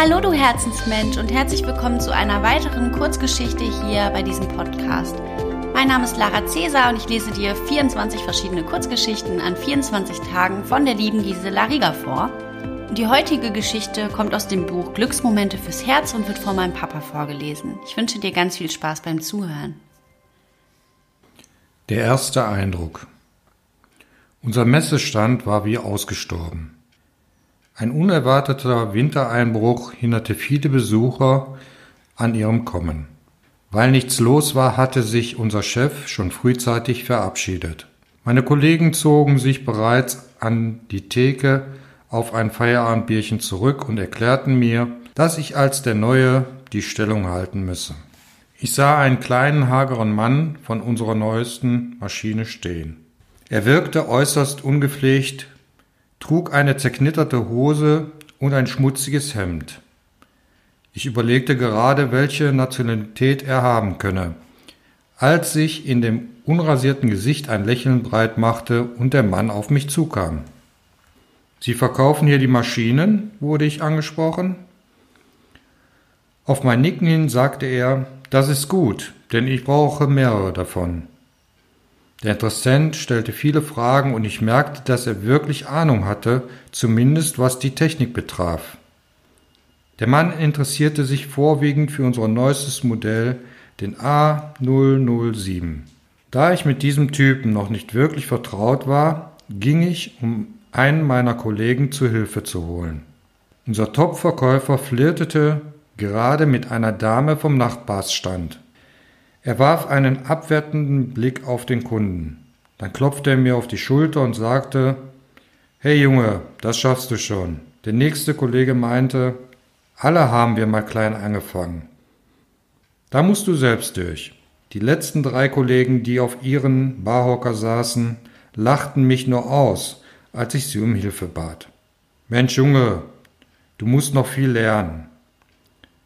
Hallo du Herzensmensch und herzlich willkommen zu einer weiteren Kurzgeschichte hier bei diesem Podcast. Mein Name ist Lara Cäsar und ich lese dir 24 verschiedene Kurzgeschichten an 24 Tagen von der lieben Gisela Rieger vor. Die heutige Geschichte kommt aus dem Buch Glücksmomente fürs Herz und wird von meinem Papa vorgelesen. Ich wünsche dir ganz viel Spaß beim Zuhören. Der erste Eindruck. Unser Messestand war wie ausgestorben. Ein unerwarteter Wintereinbruch hinderte viele Besucher an ihrem Kommen. Weil nichts los war, hatte sich unser Chef schon frühzeitig verabschiedet. Meine Kollegen zogen sich bereits an die Theke auf ein Feierabendbierchen zurück und erklärten mir, dass ich als der Neue die Stellung halten müsse. Ich sah einen kleinen, hageren Mann von unserer neuesten Maschine stehen. Er wirkte äußerst ungepflegt trug eine zerknitterte Hose und ein schmutziges Hemd. Ich überlegte gerade, welche Nationalität er haben könne, als sich in dem unrasierten Gesicht ein Lächeln breit machte und der Mann auf mich zukam. Sie verkaufen hier die Maschinen? wurde ich angesprochen. Auf mein Nicken hin sagte er, das ist gut, denn ich brauche mehrere davon. Der Interessent stellte viele Fragen und ich merkte, dass er wirklich Ahnung hatte, zumindest was die Technik betraf. Der Mann interessierte sich vorwiegend für unser neuestes Modell, den A007. Da ich mit diesem Typen noch nicht wirklich vertraut war, ging ich, um einen meiner Kollegen zu Hilfe zu holen. Unser Topverkäufer flirtete gerade mit einer Dame vom Nachbarsstand. Er warf einen abwertenden Blick auf den Kunden. Dann klopfte er mir auf die Schulter und sagte, Hey Junge, das schaffst du schon. Der nächste Kollege meinte, alle haben wir mal klein angefangen. Da musst du selbst durch. Die letzten drei Kollegen, die auf ihren Barhocker saßen, lachten mich nur aus, als ich sie um Hilfe bat. Mensch Junge, du musst noch viel lernen.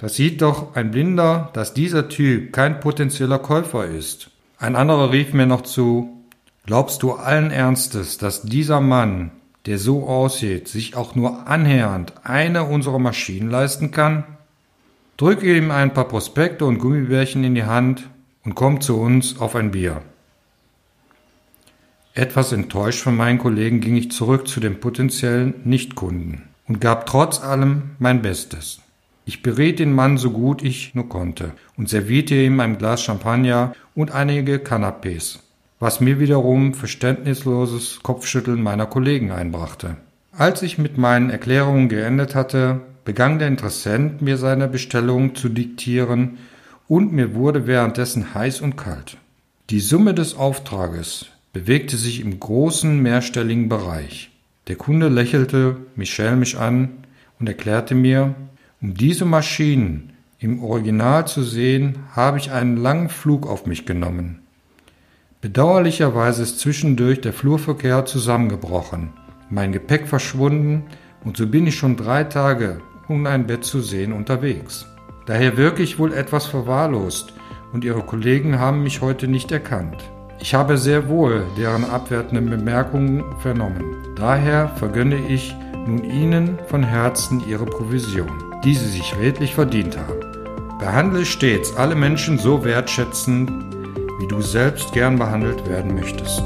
Das sieht doch ein Blinder, dass dieser Typ kein potenzieller Käufer ist. Ein anderer rief mir noch zu, glaubst du allen Ernstes, dass dieser Mann, der so aussieht, sich auch nur annähernd eine unserer Maschinen leisten kann? Drück ihm ein paar Prospekte und Gummibärchen in die Hand und komm zu uns auf ein Bier. Etwas enttäuscht von meinen Kollegen ging ich zurück zu den potenziellen Nichtkunden und gab trotz allem mein Bestes. Ich beriet den Mann so gut ich nur konnte und servierte ihm ein Glas Champagner und einige Canapés, was mir wiederum verständnisloses Kopfschütteln meiner Kollegen einbrachte. Als ich mit meinen Erklärungen geendet hatte, begann der Interessent mir seine Bestellung zu diktieren und mir wurde währenddessen heiß und kalt. Die Summe des Auftrages bewegte sich im großen mehrstelligen Bereich. Der Kunde lächelte mich schelmisch an und erklärte mir, um diese Maschinen im Original zu sehen, habe ich einen langen Flug auf mich genommen. Bedauerlicherweise ist zwischendurch der Flurverkehr zusammengebrochen, mein Gepäck verschwunden und so bin ich schon drei Tage ohne ein Bett zu sehen unterwegs. Daher wirke ich wohl etwas verwahrlost und Ihre Kollegen haben mich heute nicht erkannt. Ich habe sehr wohl deren abwertenden Bemerkungen vernommen. Daher vergönne ich nun Ihnen von Herzen Ihre Provision die sie sich redlich verdient haben. Behandle stets alle Menschen so wertschätzend, wie du selbst gern behandelt werden möchtest.